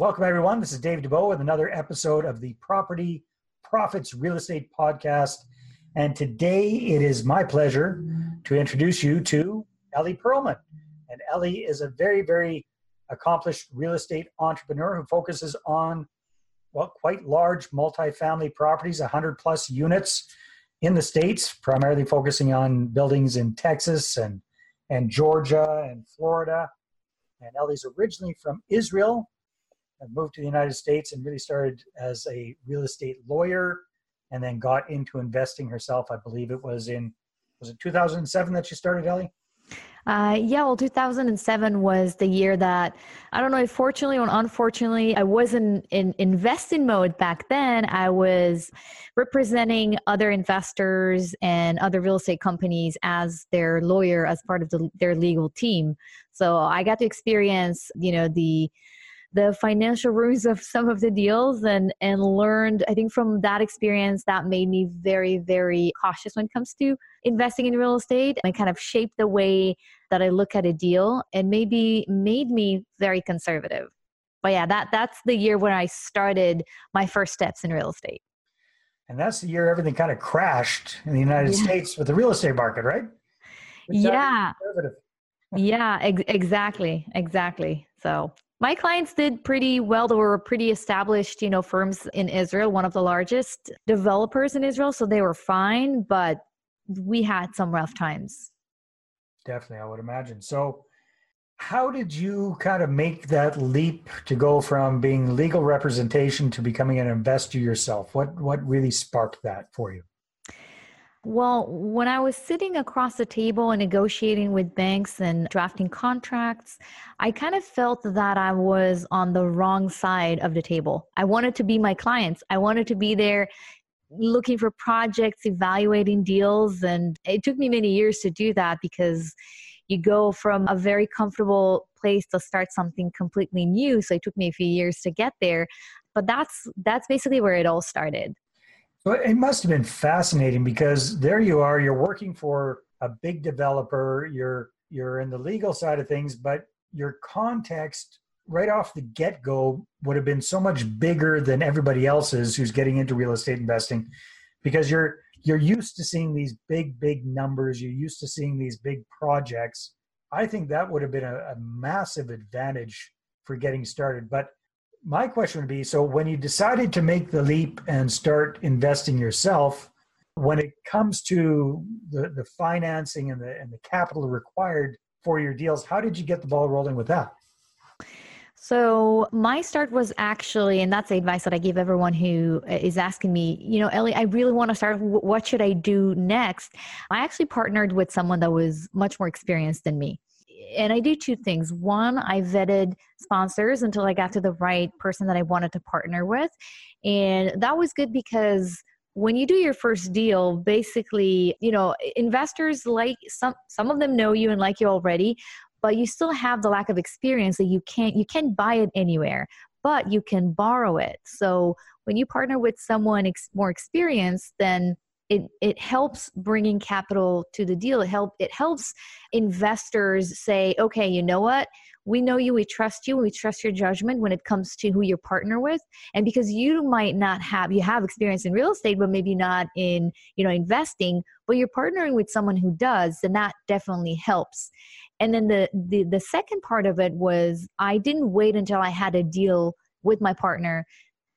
welcome everyone. This is Dave Dubeau with another episode of the Property Profits Real Estate Podcast. And today it is my pleasure to introduce you to Ellie Perlman. And Ellie is a very, very accomplished real estate entrepreneur who focuses on well, quite large multifamily properties, 100 plus units in the States, primarily focusing on buildings in Texas and, and Georgia and Florida. And Ellie's originally from Israel, moved to the United States and really started as a real estate lawyer and then got into investing herself. I believe it was in, was it 2007 that she started, Ellie? Uh, yeah, well, 2007 was the year that I don't know if fortunately or unfortunately I wasn't in investing mode back then. I was representing other investors and other real estate companies as their lawyer as part of the, their legal team. So I got to experience, you know, the the financial rules of some of the deals and and learned i think from that experience that made me very very cautious when it comes to investing in real estate and kind of shaped the way that i look at a deal and maybe made me very conservative. But yeah that that's the year when i started my first steps in real estate. And that's the year everything kind of crashed in the united yeah. states with the real estate market right? Yeah. yeah ex- exactly exactly. So my clients did pretty well. They were pretty established, you know, firms in Israel, one of the largest developers in Israel, so they were fine, but we had some rough times. Definitely, I would imagine. So, how did you kind of make that leap to go from being legal representation to becoming an investor yourself? What what really sparked that for you? Well, when I was sitting across the table and negotiating with banks and drafting contracts, I kind of felt that I was on the wrong side of the table. I wanted to be my clients. I wanted to be there looking for projects, evaluating deals. And it took me many years to do that because you go from a very comfortable place to start something completely new. So it took me a few years to get there. But that's that's basically where it all started. So it must have been fascinating because there you are, you're working for a big developer, you're you're in the legal side of things, but your context right off the get-go would have been so much bigger than everybody else's who's getting into real estate investing because you're you're used to seeing these big big numbers you're used to seeing these big projects. I think that would have been a, a massive advantage for getting started but my question would be so when you decided to make the leap and start investing yourself when it comes to the, the financing and the, and the capital required for your deals how did you get the ball rolling with that so my start was actually, and that's the advice that I give everyone who uh, asking me, you know, Ellie, I really want to start. What should I do next? I actually partnered with someone that was much more experienced than me and I do two things. One, I vetted sponsors until I got to the right person that I wanted to partner with. And that was good because when you do your first deal basically you know investors like some some of them know you and like you already but you still have the lack of experience that you can't you can't buy it anywhere but you can borrow it so when you partner with someone ex- more experienced then it it helps bringing capital to the deal. It help it helps investors say, okay, you know what? We know you, we trust you, we trust your judgment when it comes to who you partner with. And because you might not have you have experience in real estate, but maybe not in you know investing, but you're partnering with someone who does, then that definitely helps. And then the the, the second part of it was I didn't wait until I had a deal with my partner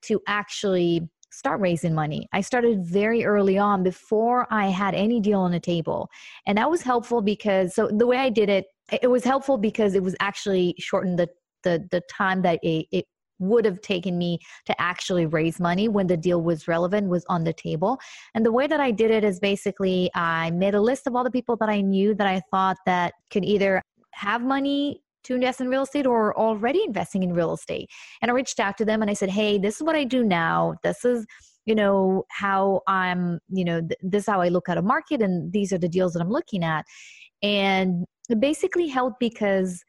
to actually start raising money. I started very early on before I had any deal on the table. And that was helpful because so the way I did it, it was helpful because it was actually shortened the the, the time that it, it would have taken me to actually raise money when the deal was relevant was on the table and the way that i did it is basically i made a list of all the people that i knew that i thought that could either have money to invest in real estate or already investing in real estate. And I reached out to them and I said, hey, this is what I do now. This is you know how i'm you know th- this is how i look at a market and these are the deals that i'm looking at and basically helped because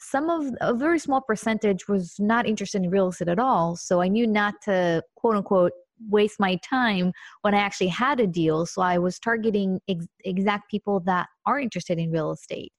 some of a very small percentage was not interested in real estate at all so i knew not to quote unquote waste my time when i actually had a deal so i was targeting ex- exact people that are interested in real estate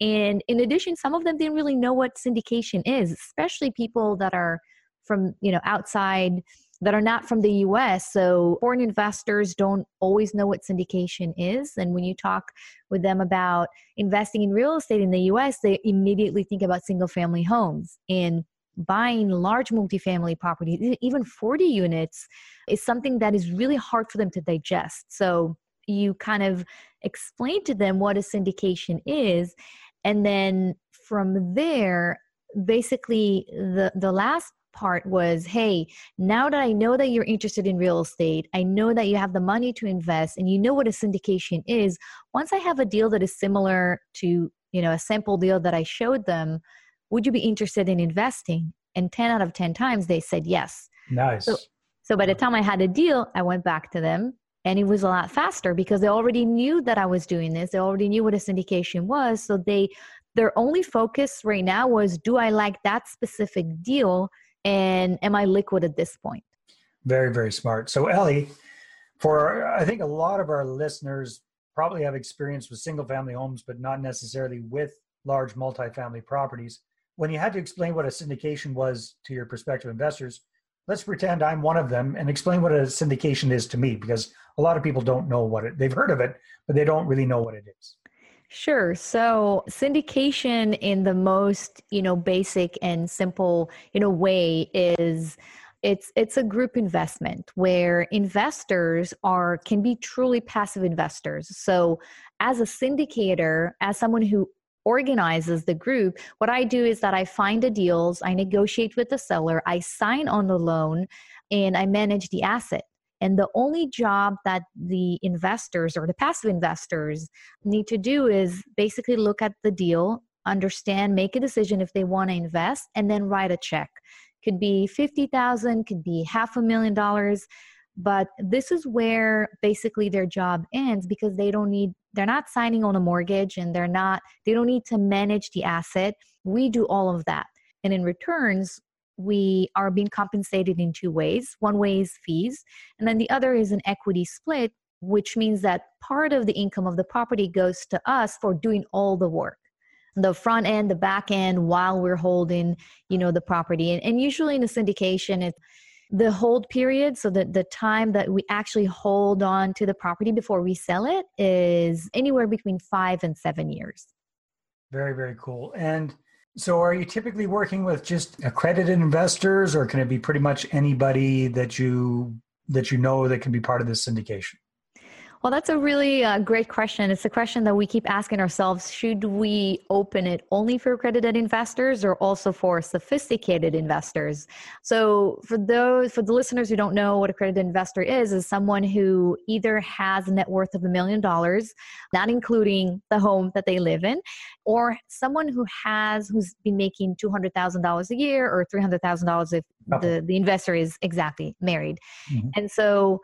and in addition, some of them didn't really know what syndication is, especially people that are from you know outside that are not from the US. So foreign investors don't always know what syndication is. And when you talk with them about investing in real estate in the US, they immediately think about single family homes. And buying large multifamily properties, even 40 units, is something that is really hard for them to digest. So you kind of explain to them what a syndication is. And then from there, basically the the last part was hey now that i know that you're interested in real estate i know that you have the money to invest and you know what a syndication is once i have a deal that is similar to you know a sample deal that i showed them would you be interested in investing? And 10 out of 10 times they said yes. Nice. So, so by the time i had a deal i went back to them and it was a lot faster because they already knew that i was doing this they already knew what a syndication was so they their only focus right now was do i like that specific deal and am I liquid at this point? Very, very smart. So, Ellie, for I think a lot of our listeners probably have experience with single family homes, but not necessarily with large multifamily properties. When you had to explain what a syndication was to your prospective investors, let's pretend I'm one of them and explain what a syndication is to me because a lot of people don't know what it they've heard of it, but they don't really know what it is. Sure. So syndication in the most, you know, basic and simple, you know, way is it's it's a group investment where investors are can be truly passive investors. So as a syndicator, as someone who organizes the group, what I do is that I find the deals, I negotiate with the seller, I sign on the loan, and I manage the asset. And the only job that the investors or the passive investors need to do is basically look at the deal, understand, make a decision if they want to invest, and then write a check. Could be 50,000, could be half a million dollars. But this is where basically their job ends because they don't need, they're not signing on a mortgage and they're not, they don't need to manage the asset. We do all of that. And in returns, we are being compensated in two ways. One way is fees, and then the other is an equity split, which means that part of the income of the property goes to us for doing all the work the front end the back end while we're holding you know the property and, and usually in a syndication it's the hold period so that the time that we actually hold on to the property before we sell it is anywhere between five and seven years very very cool and so, are you typically working with just accredited investors, or can it be pretty much anybody that you that you know that can be part of this syndication? Well, that's a really uh, great question. It's a question that we keep asking ourselves. Should we open it only for accredited investors or also for sophisticated investors? So for those, for the listeners who don't know what accredited investor is, is someone who either has a net worth of a million dollars, not including the home that they live in, or someone who has, who's been making $200,000 a year or $300,000 if the, the investor is exactly married. Mm-hmm. And so,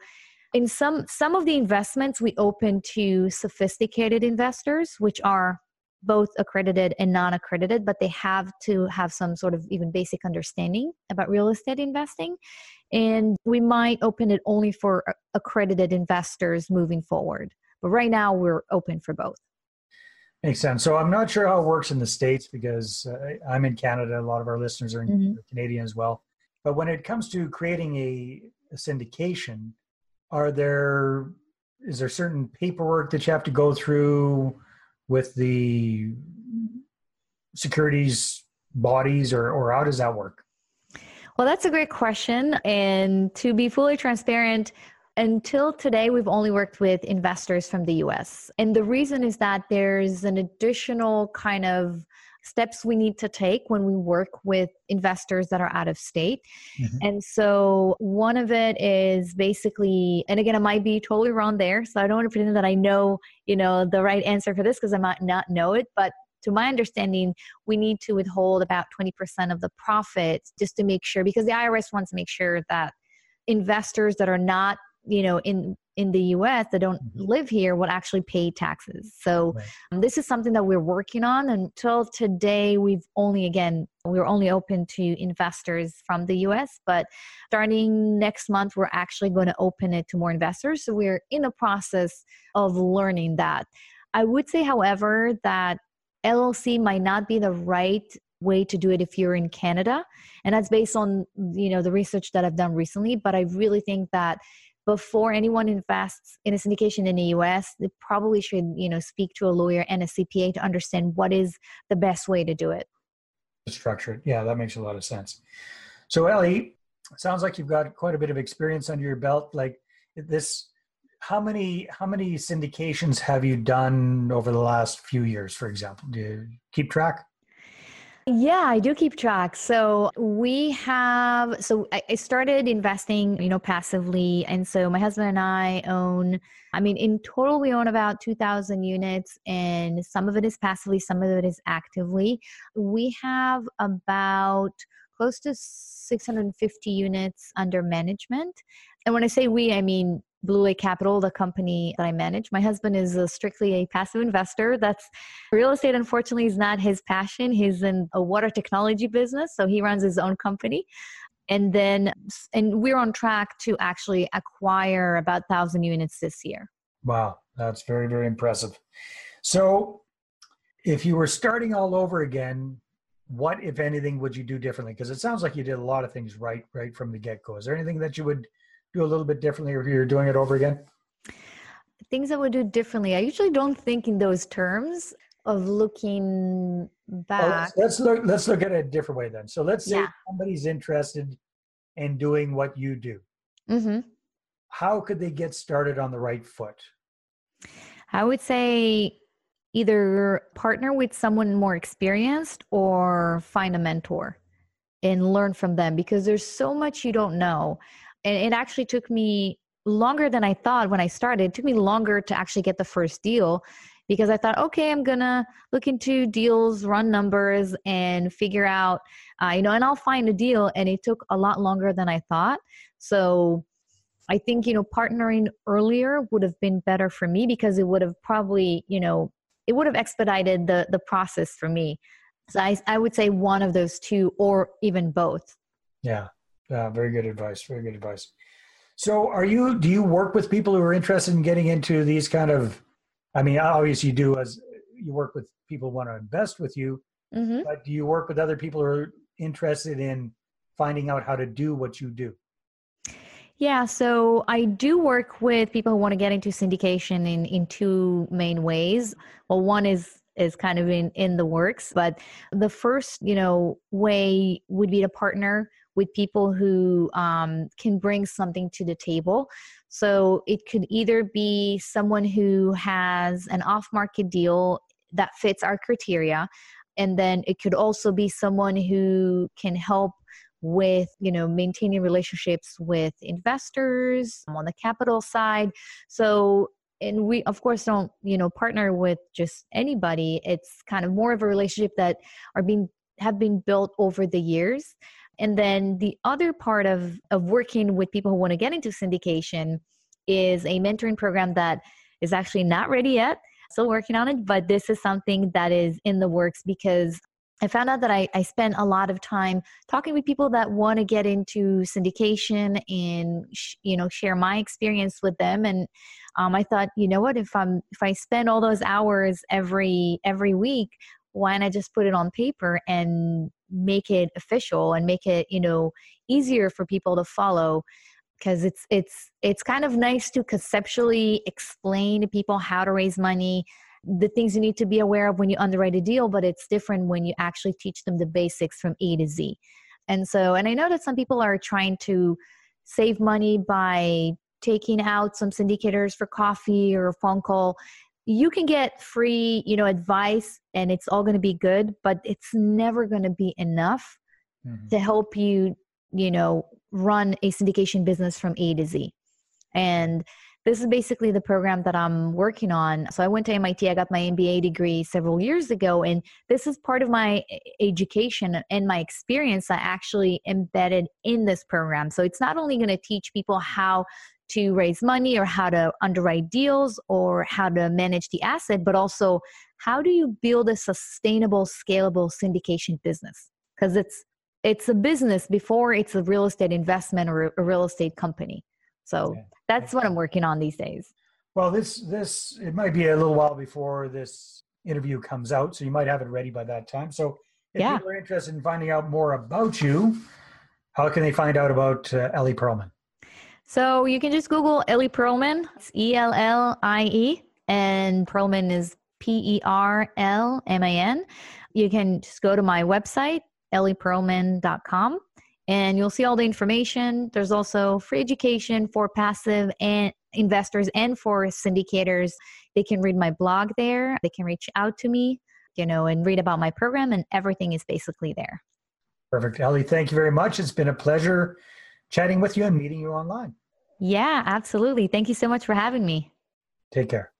in some some of the investments we open to sophisticated investors which are both accredited and non-accredited but they have to have some sort of even basic understanding about real estate investing. And we might open it only for accredited investors moving forward. But right now we're open for both. Makes sense. So i'm not sure how it works in the states because uh, i'm in canada. A lot of our listeners are mm-hmm. canadian as well. But when it comes to creating a, a syndication are there is there certain paperwork that you have to go through with the securities bodies or, or how does that work? Well that's a great question. And to be fully transparent until today we've only worked with investors from the us and the reason is that there's an additional kind of steps we need to take when we work with investors that are out of state. Mm-hmm. And so one of it is basically, and again, I might be totally wrong there. So I don't want to pretend that I know, you know, the right answer for this because I might not know it. But to my understanding, we need to withhold about 20% of the profits just to make sure, because the IRS wants to make sure that investors that are not you know in in the US that don't mm-hmm. live here would actually pay taxes. So right. um, this is something that we're working on. Until today, we've only again we're only open to investors from the US, but starting next month, we're actually going to open it to more investors. So we're in the process of learning that. I would say, however, that LLC might not be the right way to do it if you're in Canada. And that's based on, you know, the research that I've done recently. But I really think that before anyone invests in a syndication in the US, they probably should, you know, speak to a lawyer and a CPA to understand what is the best way to do it. Structured. Yeah, that makes a lot of sense. So Ellie, sounds like you've got quite a bit of experience under your belt. Like this how many how many syndications have you done over the last few years, for example? Do you keep track? Yeah, I do keep track. So we have, so I started investing, you know, passively. And so my husband and I own, I mean, in total, we own about 2,000 units, and some of it is passively, some of it is actively. We have about close to 650 units under management. And when I say we, I mean Blue Lake Capital, the company that I manage. My husband is a strictly a passive investor. That's real estate, unfortunately, is not his passion. He's in a water technology business, so he runs his own company. And then, and we're on track to actually acquire about 1,000 units this year. Wow, that's very, very impressive. So, if you were starting all over again, what, if anything, would you do differently? Because it sounds like you did a lot of things right, right from the get go. Is there anything that you would do a little bit differently if you're doing it over again? Things I would do differently. I usually don't think in those terms of looking back. Well, let's, let's, look. Let's look at it a different way then. So let's say yeah. somebody's interested in doing what you do. Mm-hmm. How could they get started on the right foot? I would say either partner with someone more experienced or find a mentor and learn from them because there's so much you don't know and it actually took me longer than I thought when I started. It took me longer to actually get the first deal because I thought, okay, I'm gonna look into deals, run numbers, and figure out, uh, you know, and I'll find a deal. And it took a lot longer than I thought. So I think, you know, partnering earlier would have been better for me because it would have probably, you know, it would have expedited the the process for me. So I, I would say one of those two, or even both. Yeah. Yeah, very good advice. Very good advice. So, are you? Do you work with people who are interested in getting into these kind of? I mean, obviously, you do as you work with people who want to invest with you. Mm-hmm. But do you work with other people who are interested in finding out how to do what you do? Yeah, so I do work with people who want to get into syndication in in two main ways. Well, one is is kind of in in the works, but the first, you know, way would be to partner with people who um, can bring something to the table. So it could either be someone who has an off market deal that fits our criteria, and then it could also be someone who can help with you know maintaining relationships with investors on the capital side. So and we of course don't you know partner with just anybody. It's kind of more of a relationship that are being have been built over the years and then the other part of, of working with people who want to get into syndication is a mentoring program that is actually not ready yet. Still working on it, but this is something that is in the works because I found out that I, I spent a lot of time talking with people that want to get into syndication and sh- you know share my experience with them. And um, I thought, you know what, if I'm if I spend all those hours every every week, why don't I just put it on paper and make it official and make it you know easier for people to follow? Because it's it's it's kind of nice to conceptually explain to people how to raise money the things you need to be aware of when you underwrite a deal but it's different when you actually teach them the basics from a to z. And so and i know that some people are trying to save money by taking out some syndicators for coffee or phone call you can get free you know advice and it's all going to be good but it's never going to be enough mm-hmm. to help you you know run a syndication business from a to z. And this is basically the program that i'm working on. So i went to mit i got my mba degree several years ago and this is part of my education and my experience i actually embedded in this program. So it's not only going to teach people how to raise money or how to underwrite deals or how to manage the asset, but also how do you build a sustainable, scalable syndication business? Because it's it's a business before it's a real estate investment or a real estate company. So yeah. that's what I'm working on these days. Well, this this it might be a little while before this interview comes out, so you might have it ready by that time. So If yeah. people are interested in finding out more about you, how can they find out about uh, Ellie Perlman? So you can just Google Ellie Perlman. It's E L L I E, and Perlman is P E R L M A N. You can just go to my website, ellieperlman.com, and you'll see all the information. There's also free education for passive and investors and for syndicators. They can read my blog there. They can reach out to me, you know, and read about my program, and everything is basically there. Perfect. Ellie, thank you very much. It's been a pleasure chatting with you and meeting you online. Yeah, absolutely. Thank you so much for having me. Take care.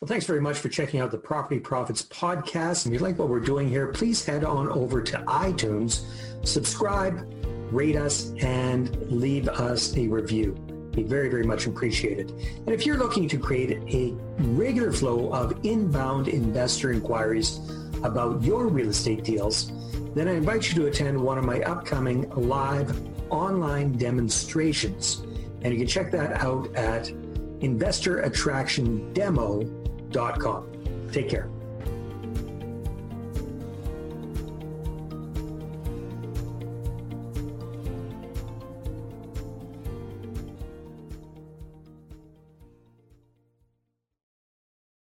Well, thanks very much for checking out the Property Profits podcast. And if you like what we're doing here, please head on over to iTunes, subscribe, rate us, and leave us a review. Be very, very much appreciated. And if you're looking to create a regular flow of inbound investor inquiries about your real estate deals, then I invite you to attend one of my upcoming live online demonstrations. And you can check that out at investorattractiondemo.com. Take care.